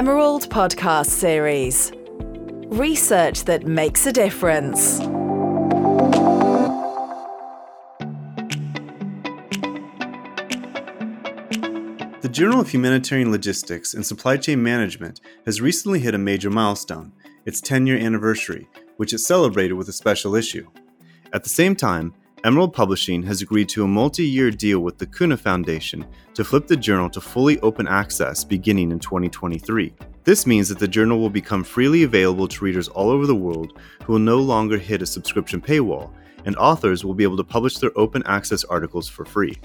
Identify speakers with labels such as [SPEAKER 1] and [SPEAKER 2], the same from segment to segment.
[SPEAKER 1] Emerald podcast series. Research that makes a difference.
[SPEAKER 2] The Journal of Humanitarian Logistics and Supply Chain Management has recently hit a major milestone, its 10 year anniversary, which it celebrated with a special issue. At the same time, Emerald Publishing has agreed to a multi year deal with the Kühne Foundation to flip the journal to fully open access beginning in 2023. This means that the journal will become freely available to readers all over the world who will no longer hit a subscription paywall, and authors will be able to publish their open access articles for free.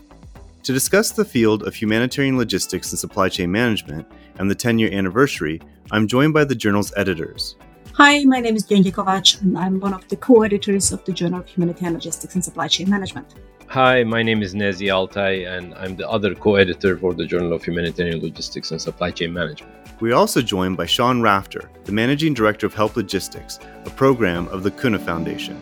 [SPEAKER 2] To discuss the field of humanitarian logistics and supply chain management and the 10 year anniversary, I'm joined by the journal's editors.
[SPEAKER 3] Hi, my name is Gyöngyi Kovács, and I'm one of the co editors of the Journal of Humanitarian Logistics and Supply Chain Management.
[SPEAKER 4] Hi, my name is Nezih Altay, and I'm the other co editor for the Journal of Humanitarian Logistics and Supply Chain Management.
[SPEAKER 2] We are also joined by Sean Rafter, the managing director of Help Logistics, a program of the Kuna Foundation.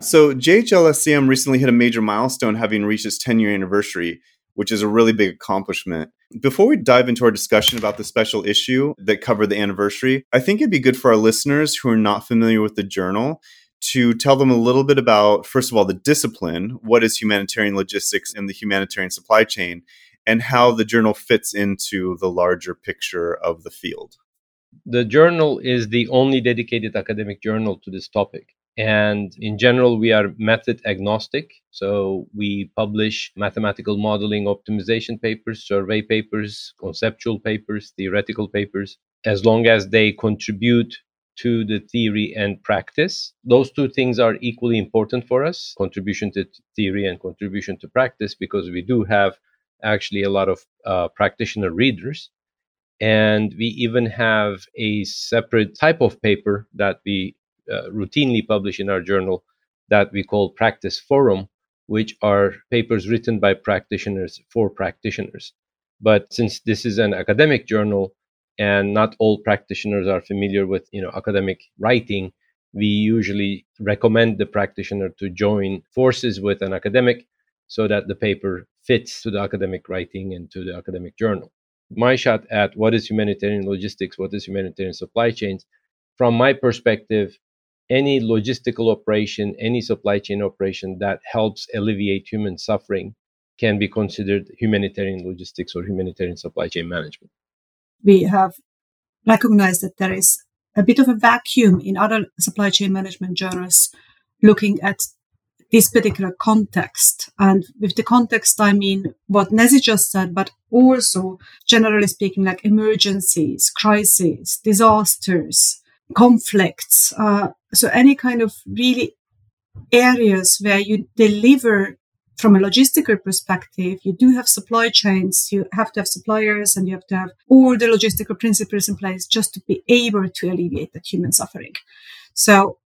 [SPEAKER 2] So, JHLSCM recently hit a major milestone, having reached its 10 year anniversary, which is a really big accomplishment. Before we dive into our discussion about the special issue that covered the anniversary, I think it'd be good for our listeners who are not familiar with the journal to tell them a little bit about, first of all, the discipline what is humanitarian logistics and the humanitarian supply chain, and how the journal fits into the larger picture of the field.
[SPEAKER 4] The journal is the only dedicated academic journal to this topic. And in general, we are method agnostic. So we publish mathematical modeling optimization papers, survey papers, conceptual papers, theoretical papers, as long as they contribute to the theory and practice. Those two things are equally important for us contribution to theory and contribution to practice, because we do have actually a lot of uh, practitioner readers. And we even have a separate type of paper that we uh, routinely publish in our journal that we call practice forum, which are papers written by practitioners for practitioners. But since this is an academic journal and not all practitioners are familiar with you know academic writing, we usually recommend the practitioner to join forces with an academic so that the paper fits to the academic writing and to the academic journal. My shot at what is humanitarian logistics, what is humanitarian supply chains, from my perspective, any logistical operation, any supply chain operation that helps alleviate human suffering can be considered humanitarian logistics or humanitarian supply chain management.
[SPEAKER 3] We have recognized that there is a bit of a vacuum in other supply chain management journals looking at this particular context. And with the context, I mean what Nezih just said, but also generally speaking, like emergencies, crises, disasters, conflicts. Uh, so any kind of really areas where you deliver from a logistical perspective, you do have supply chains, you have to have suppliers and you have to have all the logistical principles in place just to be able to alleviate that human suffering. So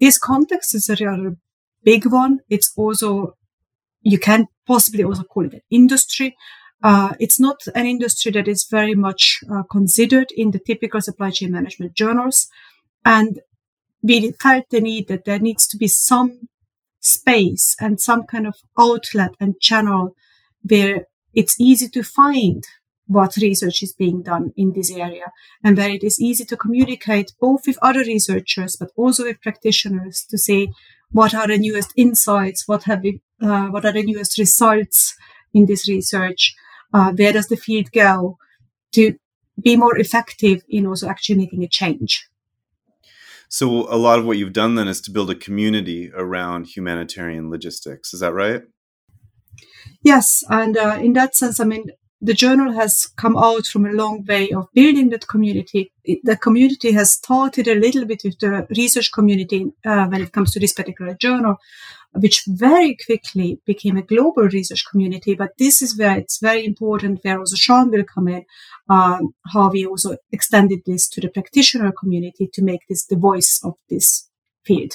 [SPEAKER 3] this context is a rather big one. It's also, you can possibly also call it an industry uh, it's not an industry that is very much uh, considered in the typical supply chain management journals. And we felt the need that there needs to be some space and some kind of outlet and channel where it's easy to find what research is being done in this area and where it is easy to communicate both with other researchers but also with practitioners to say what are the newest insights? What have we, uh, what are the newest results in this research? Uh, where does the field go? To be more effective in also actually making a change.
[SPEAKER 2] So, a lot of what you've done then is to build a community around humanitarian logistics. Is that right?
[SPEAKER 3] Yes. And uh, in that sense, I mean, the journal has come out from a long way of building that community. the community has started a little bit with the research community uh, when it comes to this particular journal, which very quickly became a global research community. But this is where it's very important, where also Sean will come in, um, how we also extended this to the practitioner community to make this the voice of this field.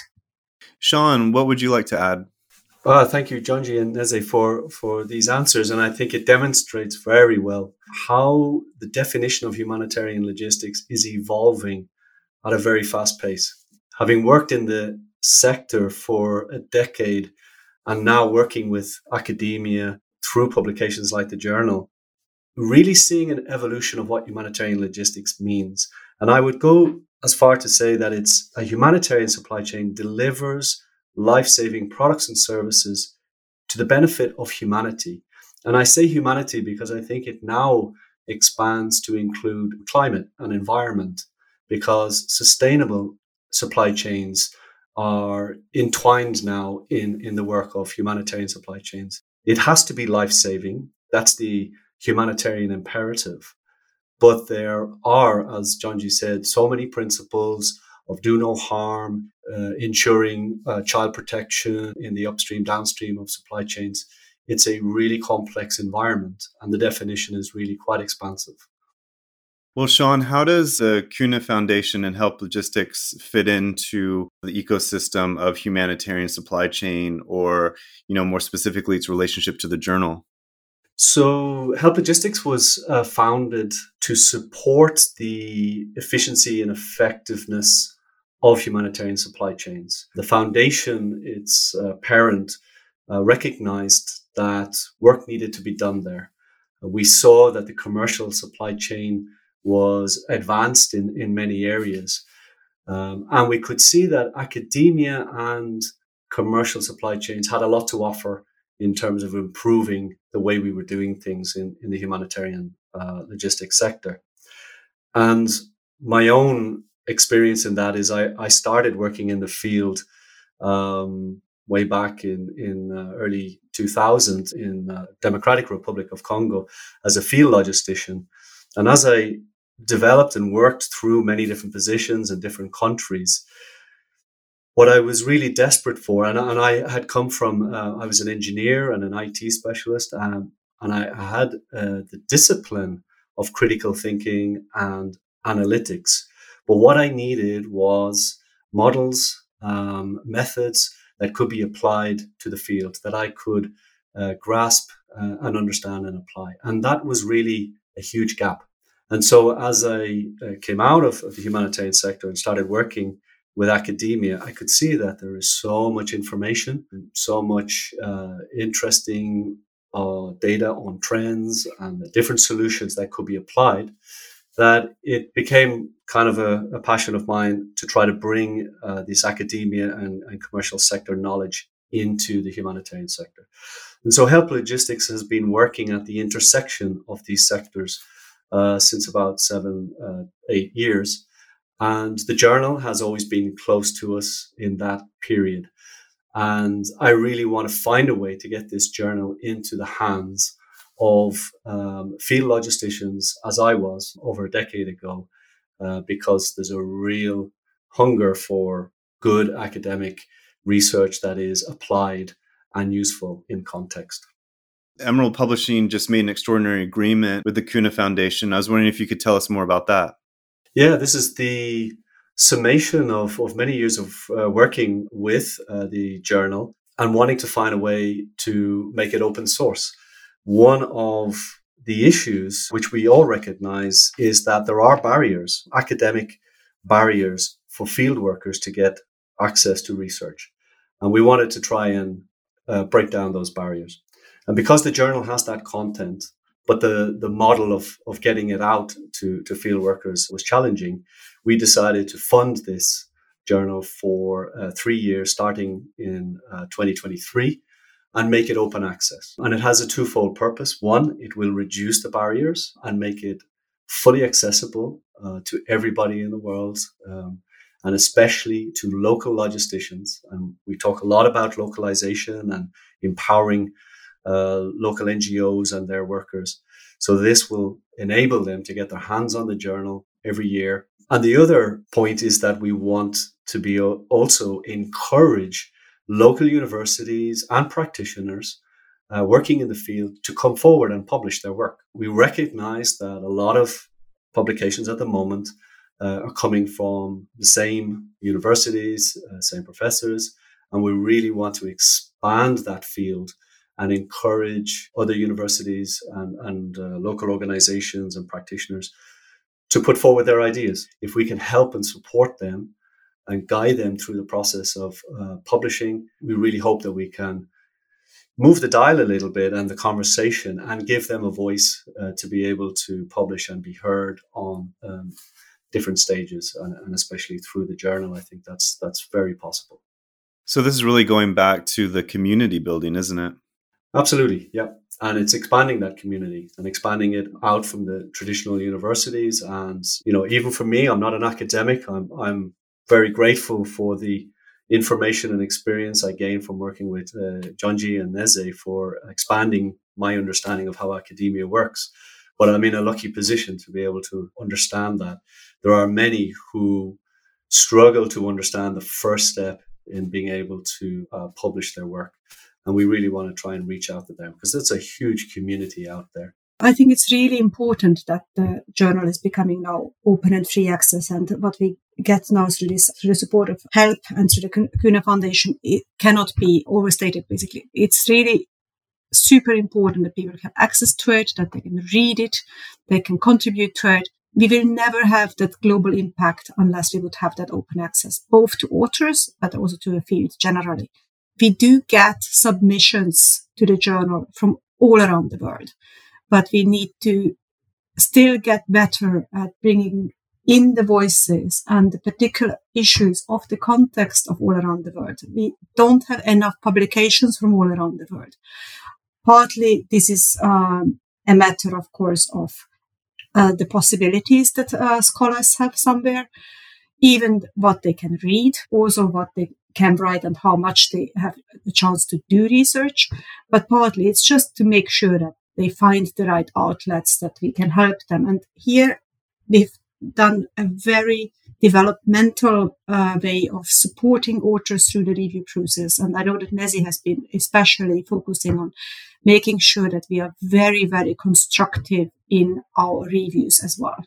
[SPEAKER 2] Sean, what would you like to add?
[SPEAKER 5] Well, thank you, Gyöngyi and Nezih, for, for these answers. And I think it demonstrates very well how the definition of humanitarian logistics is evolving at a very fast pace. Having worked in the sector for a decade and now working with academia through publications like the journal, really seeing an evolution of what humanitarian logistics means. And I would go as far to say that it's a humanitarian supply chain delivers life saving products and services to the benefit of humanity. And I say humanity because I think it now expands to include climate and environment because sustainable supply chains are entwined now in, in the work of humanitarian supply chains. It has to be life saving. That's the humanitarian imperative. But there are, as Gyöngyi said, so many principles of do no harm, uh, ensuring uh, child protection in the upstream, downstream of supply chains. It's a really complex environment, and the definition is really quite expansive.
[SPEAKER 2] Well, Sean, how does the Kühne Foundation and Help Logistics fit into the ecosystem of humanitarian supply chain, or, you know, more specifically, its relationship to the journal?
[SPEAKER 5] So, Help Logistics was uh, founded to support the efficiency and effectiveness of humanitarian supply chains. The foundation, its uh, parent, uh, recognized that work needed to be done there. We saw that the commercial supply chain was advanced in, in many areas. Um, and we could see that academia and commercial supply chains had a lot to offer in terms of improving the way we were doing things in, in the humanitarian uh, logistics sector. And my own experience in that is I, I started working in the field um, way back in, in uh, early 2000 in uh, Democratic Republic of Congo as a field logistician. And as I developed and worked through many different positions in different countries. What I was really desperate for, and, and I had come from, uh, I was an engineer and an IT specialist, um, and I had uh, the discipline of critical thinking and analytics. But what I needed was models, um, methods that could be applied to the field, that I could uh, grasp uh, and understand and apply. And that was really a huge gap. And so, as I uh, came out of, of, the humanitarian sector and started working with academia, I could see that there is so much information, so much uh, interesting uh, data on trends and the different solutions that could be applied, that it became kind of a, a passion of mine to try to bring uh, this academia and, and commercial sector knowledge into the humanitarian sector. And so, Help Logistics has been working at the intersection of these sectors uh, since about seven, uh, eight years. And the journal has always been close to us in that period. And I really want to find a way to get this journal into the hands of um, field logisticians, as I was over a decade ago, uh, because there's a real hunger for good academic research that is applied and useful in context.
[SPEAKER 2] Emerald Publishing just made an extraordinary agreement with the Kühne Foundation. I was wondering if you could tell us more about that.
[SPEAKER 5] Yeah, this is the summation of, of many years of uh, working with uh, the journal and wanting to find a way to make it open source. One of the issues which we all recognize is that there are barriers, academic barriers for field workers to get access to research. And we wanted to try and uh, break down those barriers. And because the journal has that content, but the, the model of, of getting it out to, to field workers was challenging, we decided to fund this journal for uh, three years, starting in uh, 2023, and make it open access. And it has a twofold purpose. One, it will reduce the barriers and make it fully accessible uh, to everybody in the world. Um, and especially to local logisticians. And we talk a lot about localization and empowering uh, local NGOs and their workers. So this will enable them to get their hands on the journal every year. And the other point is that we want to be also encourage local universities and practitioners uh, working in the field to come forward and publish their work. We recognize that a lot of publications at the moment uh, are coming from the same universities, uh, same professors, and we really want to expand that field and encourage other universities and, and uh, local organizations and practitioners to put forward their ideas. If we can help and support them and guide them through the process of uh, publishing, we really hope that we can move the dial a little bit and the conversation and give them a voice uh, to be able to publish and be heard on um, different stages and, and, especially through the journal. I think that's that's very possible.
[SPEAKER 2] So this is really going back to the community building isn't it?
[SPEAKER 5] Absolutely yeah. And it's expanding that community and expanding it out from the traditional universities. And you know even for me i'm not an academic. I'm i'm very grateful for the information and experience I gained from working with uh, Gyöngyi and Nezih for expanding my understanding of how academia works. But I'm in a lucky position to be able to understand that. There are many who struggle to understand the first step in being able to uh, publish their work. And we really want to try and reach out to them because it's a huge community out there.
[SPEAKER 3] I think it's really important that the journal is becoming now open and free access. And what we get now through this, through the support of HELP and through the Kuhne Foundation, it cannot be overstated, basically. It's really super important that people have access to it, that they can read it, they can contribute to it. We will never have that global impact unless we would have that open access, both to authors, but also to the field generally. We do get submissions to the journal from all around the world but we need to still get better at bringing in the voices and the particular issues of the context of all around the world. We don't have enough publications from all around the world. Partly this is um, a matter, of course, of uh, the possibilities that uh, scholars have somewhere, even what they can read, also what they can write and how much they have the chance to do research. But partly it's just to make sure that they find the right outlets that we can help them. And here we've done a very developmental uh, way of supporting authors through the review process. And I know that Nezih has been especially focusing on making sure that we are very, very constructive in our reviews as well.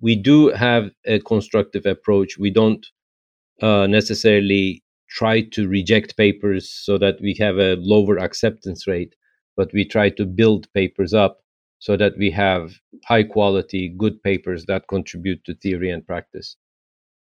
[SPEAKER 4] We do have a constructive approach. We don't uh, necessarily try to reject papers so that we have a lower acceptance rate but we try to build papers up so that we have high quality, good papers that contribute to theory and practice.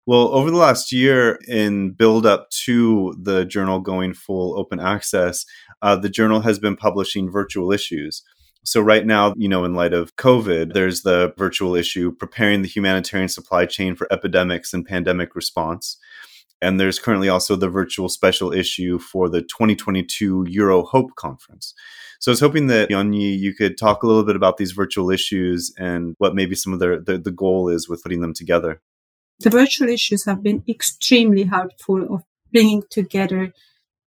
[SPEAKER 2] Well, over the last year, in build up to the journal going full open access, uh, the journal has been publishing virtual issues. So, right now, you know, in light of COVID, there's the virtual issue preparing the humanitarian supply chain for epidemics and pandemic response. And there's currently also the virtual special issue for the 2022 Euro Hope Conference. So I was hoping that Gyöngyi, you could talk a little bit about these virtual issues and what maybe some of the, the, the goal is with putting them together.
[SPEAKER 3] The virtual issues have been extremely helpful of bringing together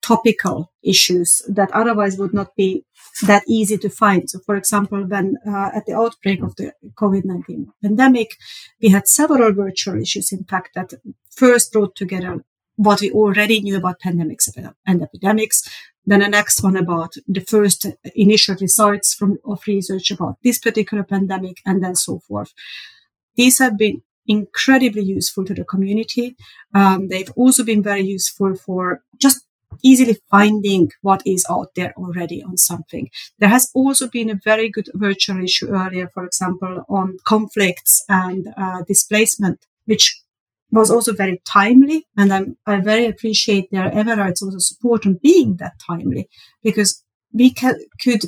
[SPEAKER 3] topical issues that otherwise would not be that easy to find. So, for example, when uh, at the outbreak of the COVID 19 pandemic, we had several virtual issues, in fact, that first brought together what we already knew about pandemics and epidemics. Then the next one about the first initial results from of research about this particular pandemic, and then so forth. These have been incredibly useful to the community. Um, they've also been very useful for just easily finding what is out there already on something. There has also been a very good virtual issue earlier, for example, on conflicts and uh, displacement, which was also very timely. And I'm, I very appreciate their Emerald's also support on being that timely because we ca- could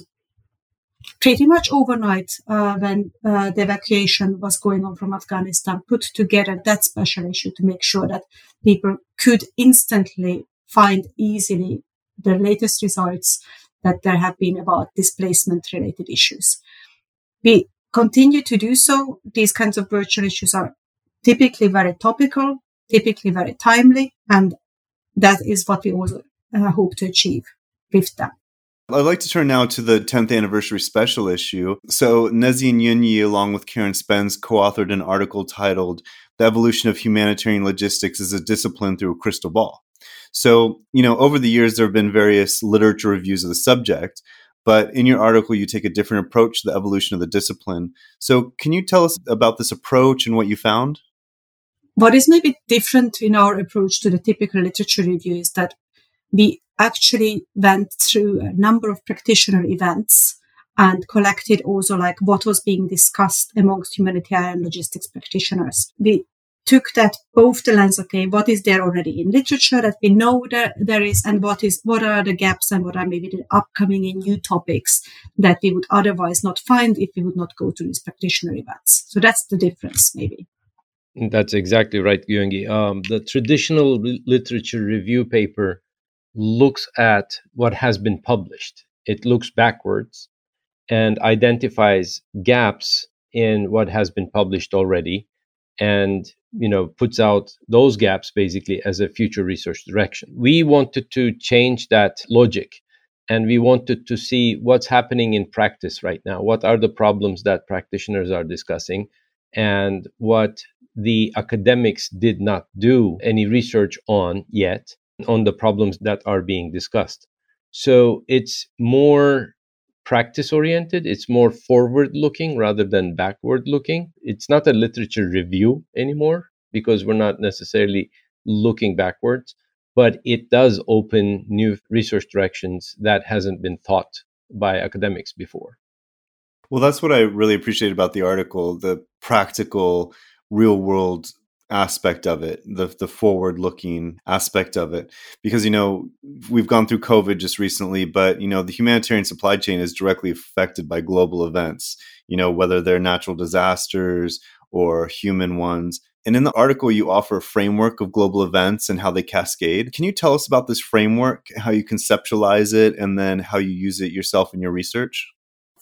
[SPEAKER 3] pretty much overnight uh, when uh, the evacuation was going on from Afghanistan, put together that special issue to make sure that people could instantly find easily the latest results that there have been about displacement related issues. We continue to do so. These kinds of virtual issues are typically very topical, typically very timely, and that is what we also uh, hope to achieve with them.
[SPEAKER 2] I'd like to turn now to the 10th anniversary special issue. So, Nezih Gyöngyi, along with Karen Spens, co authored an article titled The Evolution of Humanitarian Logistics as a Discipline Through a Crystal Ball. So, you know, over the years, there have been various literature reviews of the subject, but in your article, you take a different approach to the evolution of the discipline. So, can you tell us about this approach and what you found?
[SPEAKER 3] What is maybe different in our approach to the typical literature review is that we actually went through a number of practitioner events and collected also like what was being discussed amongst humanitarian logistics practitioners. We took that both the lens, okay, what is there already in literature that we know that there is, and what is what are the gaps and what are maybe the upcoming and new topics that we would otherwise not find if we would not go to these practitioner events. So that's the difference, maybe.
[SPEAKER 4] That's exactly right, Gyöngyi. Um, the traditional literature review paper looks at what has been published. It looks backwards and identifies gaps in what has been published already and you know puts out those gaps basically as a future research direction. We wanted to change that logic and we wanted to see what's happening in practice right now. What are the problems that practitioners are discussing and what the academics did not do any research on yet on the problems that are being discussed. So it's more practice oriented. It's more forward looking rather than backward looking. It's not a literature review anymore because we're not necessarily looking backwards, but it does open new research directions that hasn't been thought by academics before.
[SPEAKER 2] Well, that's what I really appreciate about the article the practical, real world aspect of it the the forward looking aspect of it. Because you know we've gone through covid just recently but you know the humanitarian supply chain is directly affected by global events you know whether they're natural disasters or human ones. And in the article you offer a framework of global events and how they cascade. Can you tell us about this framework how you conceptualize it and then how you use it yourself in your research?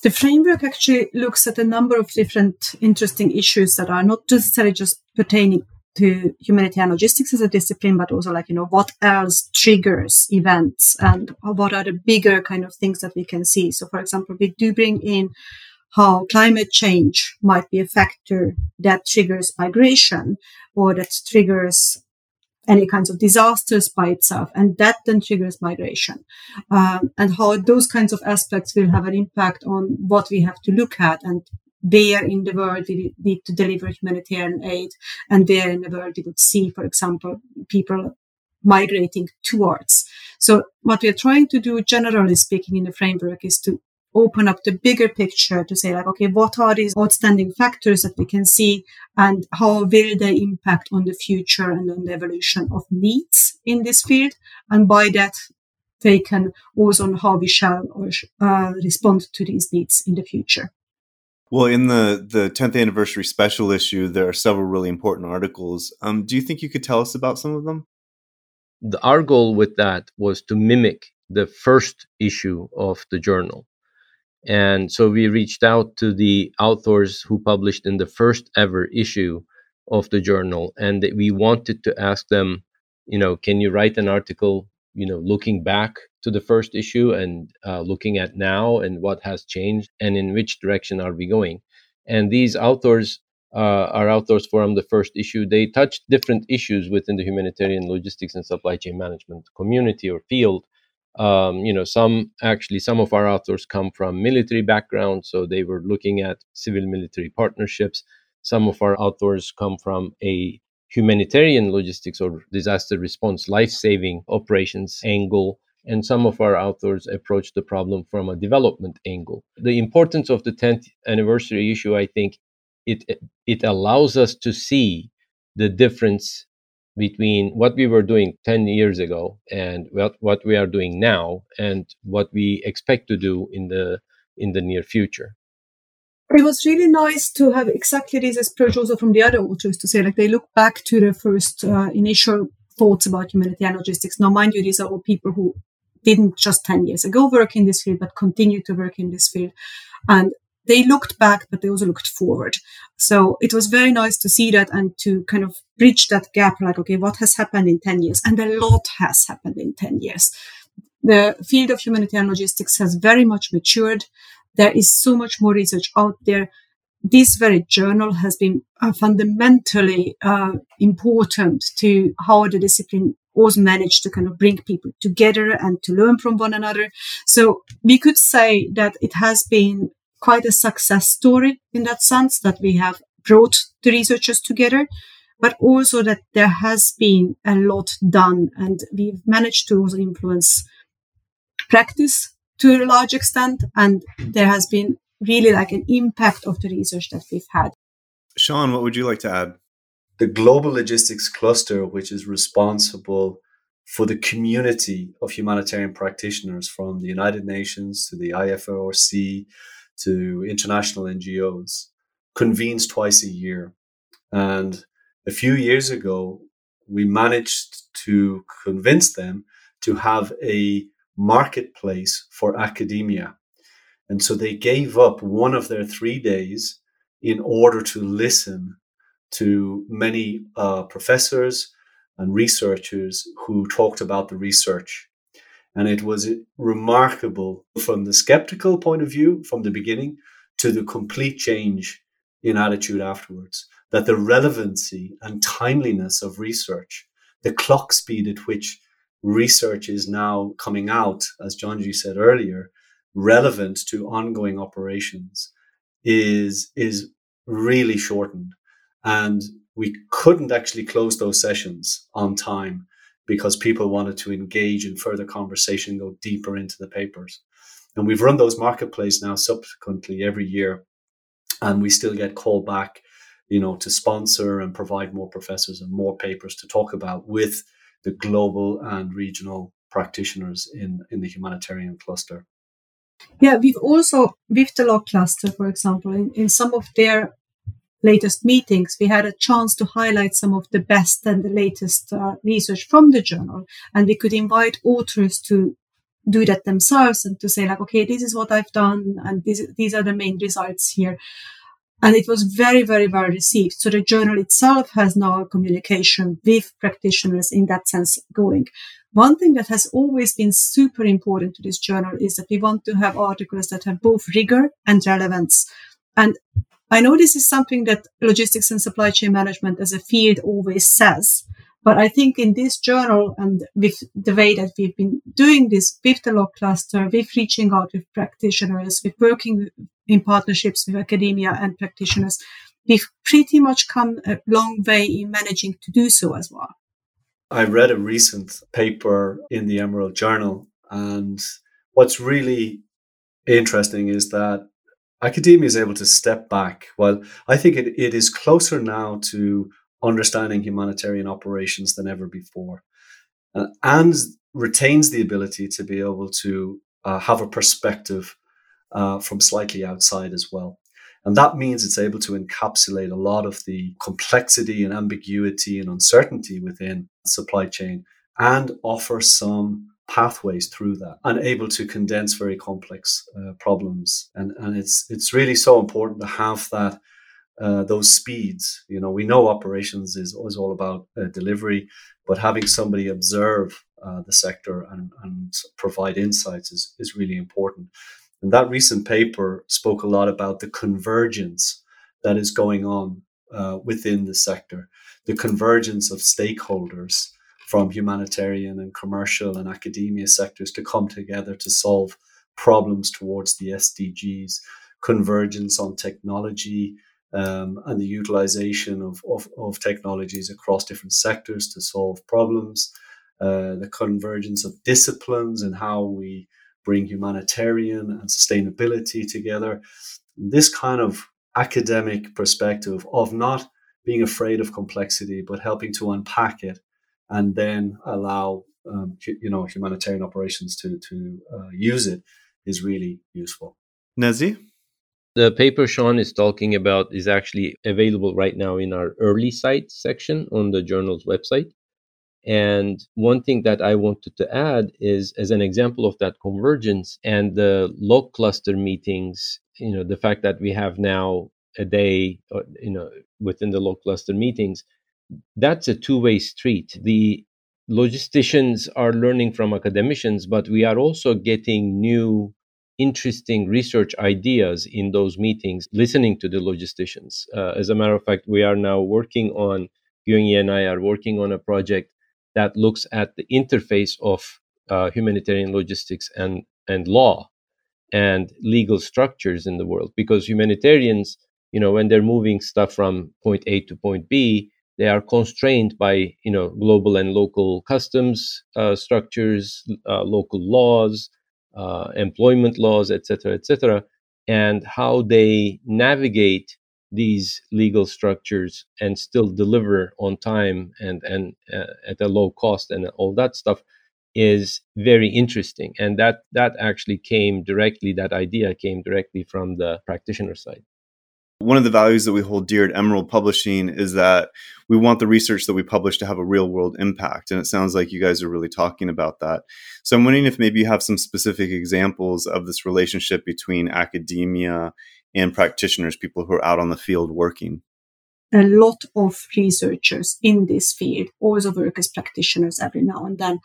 [SPEAKER 3] The framework actually looks at a number of different interesting issues that are not necessarily just pertaining to humanitarian logistics as a discipline, but also like, you know, what else triggers events and what are the bigger kind of things that we can see. So, for example, we do bring in how climate change might be a factor that triggers migration or that triggers any kinds of disasters by itself, and that then triggers migration, um, and how those kinds of aspects will have an impact on what we have to look at and where in the world we need to deliver humanitarian aid and where in the world we would see, for example, people migrating towards. So what we are trying to do, generally speaking, in the framework is to open up the bigger picture to say like, okay, what are these outstanding factors that we can see and how will they impact on the future and on the evolution of needs in this field? And by that, taken also on how we shall uh, respond to these needs in the future.
[SPEAKER 2] Well, in the the 10th anniversary special issue, there are several really important articles. Um, do you think you could tell us about some of them?
[SPEAKER 4] The, our goal with that was to mimic the first issue of the journal. And so we reached out to the authors who published in the first ever issue of the journal, and we wanted to ask them, you know, can you write an article, you know, looking back to the first issue and uh, looking at now and what has changed and in which direction are we going. And these authors uh, are authors from the first issue. They touch different issues within the humanitarian logistics and supply chain management community or field. Um, you know, some actually, some of our authors come from military backgrounds, so they were looking at civil military partnerships. Some of our authors come from a humanitarian logistics or disaster response life saving operations angle and some of our authors approach the problem from a development angle. The importance of the 10th anniversary issue, I think, it it allows us to see the difference between what we were doing 10 years ago and what, what we are doing now and what we expect to do in the in the near future
[SPEAKER 3] it was really nice to have exactly this approach also from the other authors to say like they look back to the first uh, initial thoughts about humanitarian logistics now mind you these are all people who didn't just 10 years ago work in this field, but continue to work in this field. And they looked back, but they also looked forward. So it was very nice to see that and to kind of bridge that gap like, okay, what has happened in 10 years? And a lot has happened in 10 years. The field of humanitarian logistics has very much matured. There is so much more research out there. This very journal has been uh, fundamentally uh, important to how the discipline was managed to kind of bring people together and to learn from one another. So we could say that it has been quite a success story in that sense that we have brought the researchers together, but also that there has been a lot done and we've managed to also influence practice to a large extent. And there has been really like an impact of the research that we've had.
[SPEAKER 2] Sean, what would you like to add?
[SPEAKER 5] the global logistics cluster, which is responsible for the community of humanitarian practitioners from the United Nations to the IFRC to international NGOs, convenes twice a year. And a few years ago, we managed to convince them to have a marketplace for academia. And so they gave up one of their three days in order to listen to many uh, professors and researchers who talked about the research. And it was remarkable from the skeptical point of view from the beginning to the complete change in attitude afterwards. That the relevancy and timeliness of research, the clock speed at which research is now coming out, as Gyöngyi said earlier, relevant to ongoing operations is, is really shortened. And we couldn't actually close those sessions on time because people wanted to engage in further conversation, go deeper into the papers. And we've run those marketplace now subsequently every year, and we still get called back, you know, to sponsor and provide more professors and more papers to talk about with the global and regional practitioners in, in the humanitarian cluster.
[SPEAKER 3] Yeah, we've also, with the log cluster, for example, in, in some of their latest meetings, we had a chance to highlight some of the best and the latest uh, research from the journal. And we could invite authors to do that themselves and to say like, okay, this is what I've done and these, these are the main results here. And it was very, very well received. So the journal itself has now communication with practitioners in that sense going. One thing that has always been super important to this journal is that we want to have articles that have both rigor and relevance. And I know this is something that logistics and supply chain management as a field always says, but I think in this journal and with the way that we've been doing this with the log cluster, with reaching out with practitioners, with working in partnerships with academia and practitioners, we've pretty much come a long way in managing to do so as well.
[SPEAKER 5] I read a recent paper in the Emerald Journal, and what's really interesting is that academia is able to step back. Well, I think it, it is closer now to understanding humanitarian operations than ever before, uh, and retains the ability to be able to uh, have a perspective uh, from slightly outside as well. And that means it's able to encapsulate a lot of the complexity and ambiguity and uncertainty within supply chain and offer some pathways through that and able to condense very complex uh, problems. And and it's it's really so important to have that uh, those speeds. You know we know operations is, is all about uh, delivery but having somebody observe uh, the sector and, and provide insights is, is really important and that recent paper spoke a lot about the convergence that is going on uh, within the sector. The convergence of stakeholders from humanitarian and commercial and academia sectors to come together to solve problems towards the SDGs, convergence on technology, um, and the utilization of, of, of, technologies across different sectors to solve problems, uh, the convergence of disciplines and how we bring humanitarian and sustainability together. This kind of academic perspective of not being afraid of complexity, but helping to unpack it and then allow um, you know humanitarian operations to to uh, use it is really useful.
[SPEAKER 2] Nezih,
[SPEAKER 4] the paper Sean is talking about is actually available right now in our EarlyCite section on the journal's website. And one thing that I wanted to add is, as an example of that convergence and the log cluster meetings, you know, the fact that we have now a day, uh, you know, within the log cluster meetings, that's a two-way street. The logisticians are learning from academicians, but we are also getting new, interesting research ideas in those meetings, listening to the logisticians. Uh, as a matter of fact, we are now working on, Gyöngyi and I are working on a project that looks at the interface of uh, humanitarian logistics and, and law and legal structures in the world. Because humanitarians, you know, when they're moving stuff from point A to point B, they are constrained by you know global and local customs uh, structures, uh, local laws, uh, employment laws, etc., etc., and how they navigate these legal structures and still deliver on time and and uh, at a low cost and all that stuff is very interesting. And that that actually came directly that idea came directly from the practitioner side.
[SPEAKER 2] One of the values that we hold dear at emerald publishing is that we want the research that we publish to have a real world impact and it sounds like you guys are really talking about that. So i'm wondering if maybe you have some specific examples of this relationship between academia and practitioners people who are out on the field working
[SPEAKER 3] a lot of researchers in this field also work as practitioners every now and then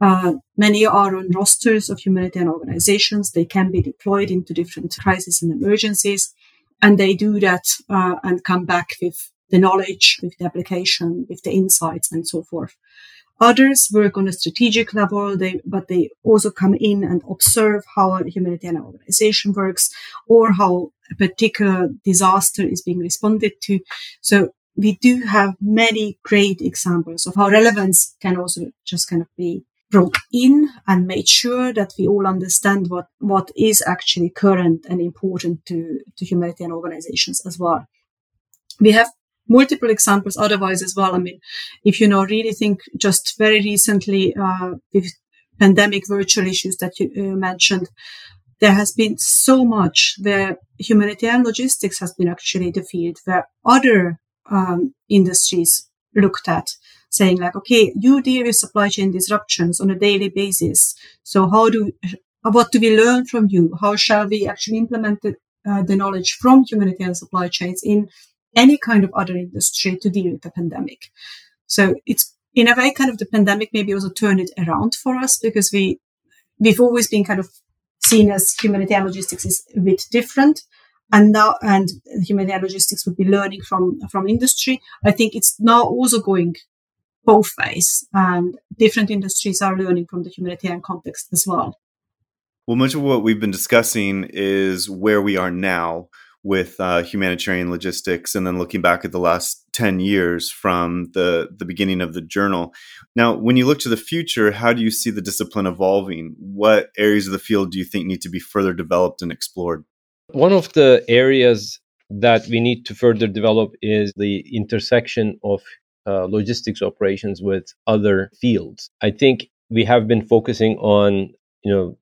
[SPEAKER 3] uh, many are on rosters of humanitarian organizations. They can be deployed into different crises and emergencies. And they do that uh, and come back with the knowledge, with the application, with the insights, and so forth. Others work on a strategic level, they, but they also come in and observe how a humanitarian organization works or how a particular disaster is being responded to. So we do have many great examples of how relevance can also just kind of be brought in and made sure that we all understand what, what is actually current and important to, to humanitarian organizations as well. We have multiple examples otherwise as well. I mean, if you know, really think just very recently, uh, with pandemic virtual issues that you uh, mentioned, there has been so much where humanitarian logistics has been actually the field where other um, industries looked at saying like, okay, you deal with supply chain disruptions on a daily basis. So how do, what do we learn from you? How shall we actually implement the, uh, the knowledge from humanitarian supply chains in any kind of other industry to deal with the pandemic? So it's in a way kind of the pandemic maybe also turned it around for us because we, we've always been kind of seen as humanitarian logistics is a bit different. And now and humanitarian logistics would be learning from from industry. I think it's now also going both ways and different industries are learning from the humanitarian context as well.
[SPEAKER 2] Well much of what we've been discussing is where we are now with uh, humanitarian logistics and then looking back at the last 10 years from the, the beginning of the journal. Now, when you look to the future, how do you see the discipline evolving? What areas of the field do you think need to be further developed and explored?
[SPEAKER 4] One of the areas that we need to further develop is the intersection of uh, logistics operations with other fields. I think we have been focusing on, you know,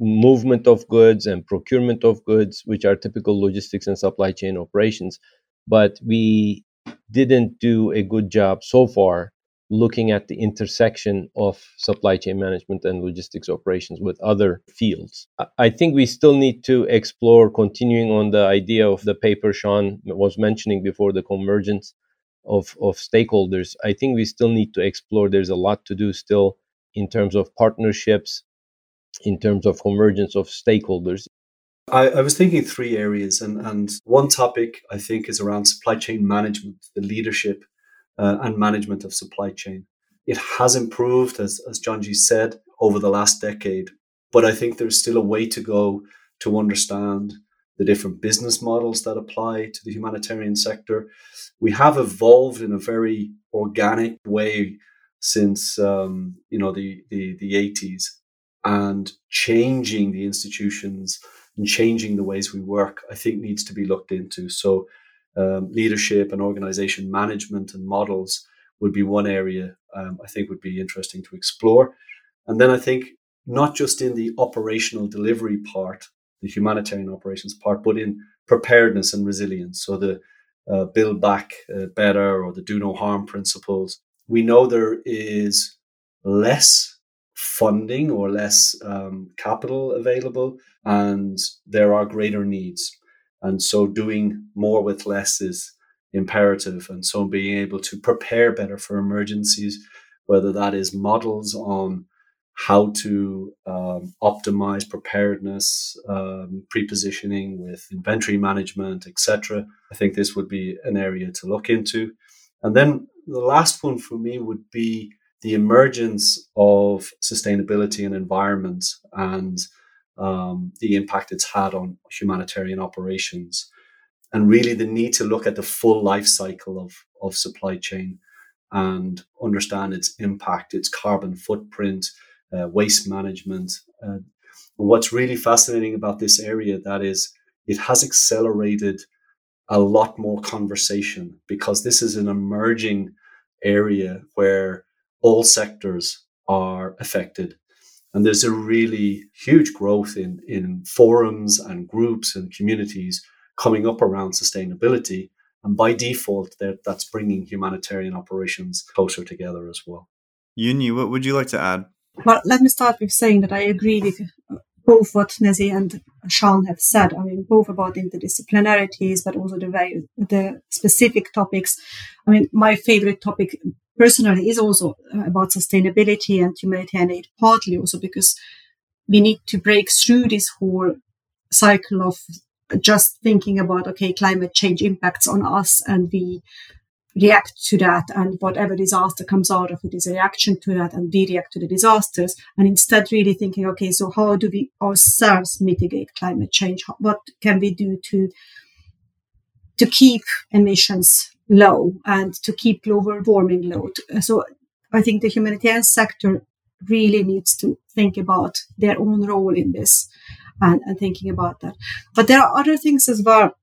[SPEAKER 4] movement of goods and procurement of goods, which are typical logistics and supply chain operations, but we didn't do a good job so far looking at the intersection of supply chain management and logistics operations with other fields. I think we still need to explore continuing on the idea of the paper Sean was mentioning before the convergence of, of stakeholders. I think we still need to explore. There's a lot to do still in terms of partnerships, in terms of convergence of stakeholders.
[SPEAKER 5] I, I, was thinking three areas, and, and one topic I think is around supply chain management, the leadership uh, and management of supply chain. It has improved, as, as Gyöngyi said, over the last decade, but I think there's still a way to go to understand the different business models that apply to the humanitarian sector. We have evolved in a very organic way since um, you know the, the the 80s, and changing the institutions and changing the ways we work, I think needs to be looked into. So um, leadership and organization management and models would be one area um, I think would be interesting to explore. And then I think not just in the operational delivery part, the humanitarian operations part, but in preparedness and resilience. So the uh, build back uh, better or the do no harm principles. We know there is less funding or less um, capital available, and there are greater needs. And so doing more with less is imperative. And so being able to prepare better for emergencies, whether that is models on how to um, optimize preparedness, um, pre-positioning with inventory management, etc. I think this would be an area to look into. And then the last one for me would be the emergence of sustainability and environment and um, the impact it's had on humanitarian operations, and really the need to look at the full life cycle of, of supply chain and understand its impact, its carbon footprint, uh, waste management. Uh, what's really fascinating about this area that is it has accelerated a lot more conversation because this is an emerging area where all sectors are affected. And there's a really huge growth in, in forums and groups and communities coming up around sustainability. And by default, that's bringing humanitarian operations closer together as well.
[SPEAKER 2] Gyöngyi, what would you like to add?
[SPEAKER 3] Well, let me start with saying that I agree with both what Nezih and Sean have said. I mean, both about interdisciplinarities, but also the very, the specific topics. I mean, my favorite topic personally is also uh, about sustainability and humanitarian aid, partly also because we need to break through this whole cycle of just thinking about, okay, climate change impacts on us and we react to that and whatever disaster comes out of it is a reaction to that and we react to the disasters and instead really thinking okay so how do we ourselves mitigate climate change? What can we do to to keep emissions low and to keep global warming low so i think the humanitarian sector really needs to think about their own role in this and, and thinking about that. But there are other things as well.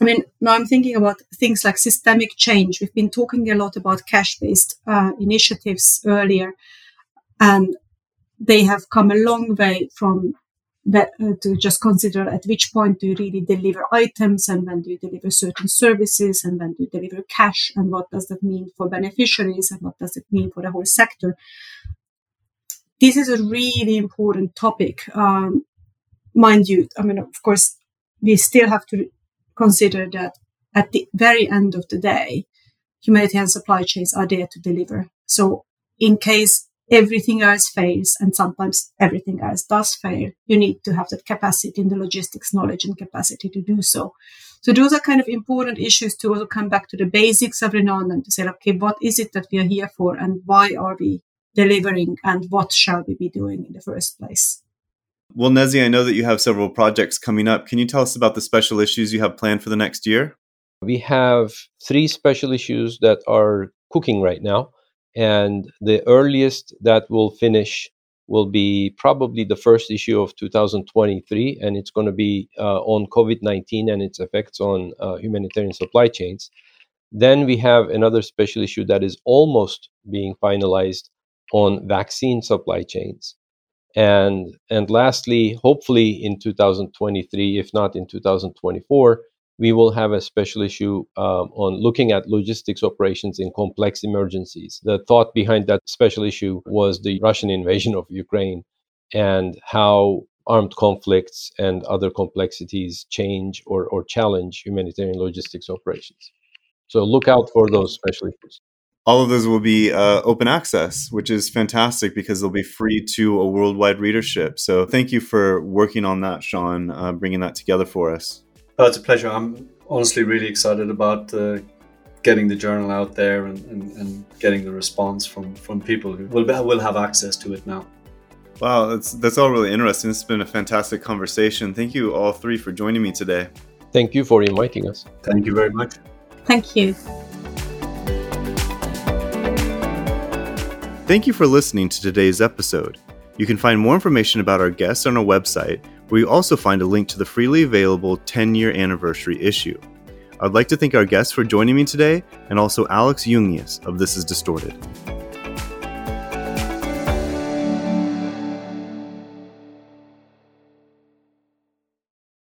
[SPEAKER 3] I mean, now I'm thinking about things like systemic change. We've been talking a lot about cash based uh, initiatives earlier, and they have come a long way from that uh, to just consider at which point do you really deliver items and when do you deliver certain services and when do you deliver cash and what does that mean for beneficiaries and what does it mean for the whole sector. This is a really important topic. Um, mind you, I mean, of course, we still have to consider that at the very end of the day, humanitarian supply chains are there to deliver. So in case everything else fails, and sometimes everything else does fail, you need to have that capacity in the logistics knowledge and capacity to do so. So those are kind of important issues to also come back to the basics every now and then to say, okay, what is it that we are here for and why are we delivering and what shall we be doing in the first place?
[SPEAKER 2] Well, Nezih, I know that you have several projects coming up. Can you tell us about the special issues you have planned for the next year?
[SPEAKER 4] We have three special issues that are cooking right now. And the earliest that will finish will be probably the first issue of 2023. And it's going to be uh, on COVID 19 and its effects on uh, humanitarian supply chains. Then we have another special issue that is almost being finalized on vaccine supply chains and and lastly hopefully in 2023 if not in 2024 we will have a special issue um, on looking at logistics operations in complex emergencies the thought behind that special issue was the russian invasion of ukraine and how armed conflicts and other complexities change or, or challenge humanitarian logistics operations so look out for those special issues
[SPEAKER 2] all of those will be uh, open access, which is fantastic because they'll be free to a worldwide readership. So thank you for working on that, Sean, uh, bringing that together for us.
[SPEAKER 5] Oh, it's a pleasure. I'm honestly really excited about uh, getting the journal out there and, and, and, getting the response from, from people who will, will have access to it now.
[SPEAKER 2] Wow, that's, that's all really interesting. It's been a fantastic conversation. Thank you all three for joining me today.
[SPEAKER 4] Thank you for inviting us.
[SPEAKER 5] Thank you very much.
[SPEAKER 3] Thank you.
[SPEAKER 2] Thank you for listening to today's episode. You can find more information about our guests on our website, where you also find a link to the freely available 10 year anniversary issue. I'd like to thank our guests for joining me today and also Alex Jungius of This Is Distorted.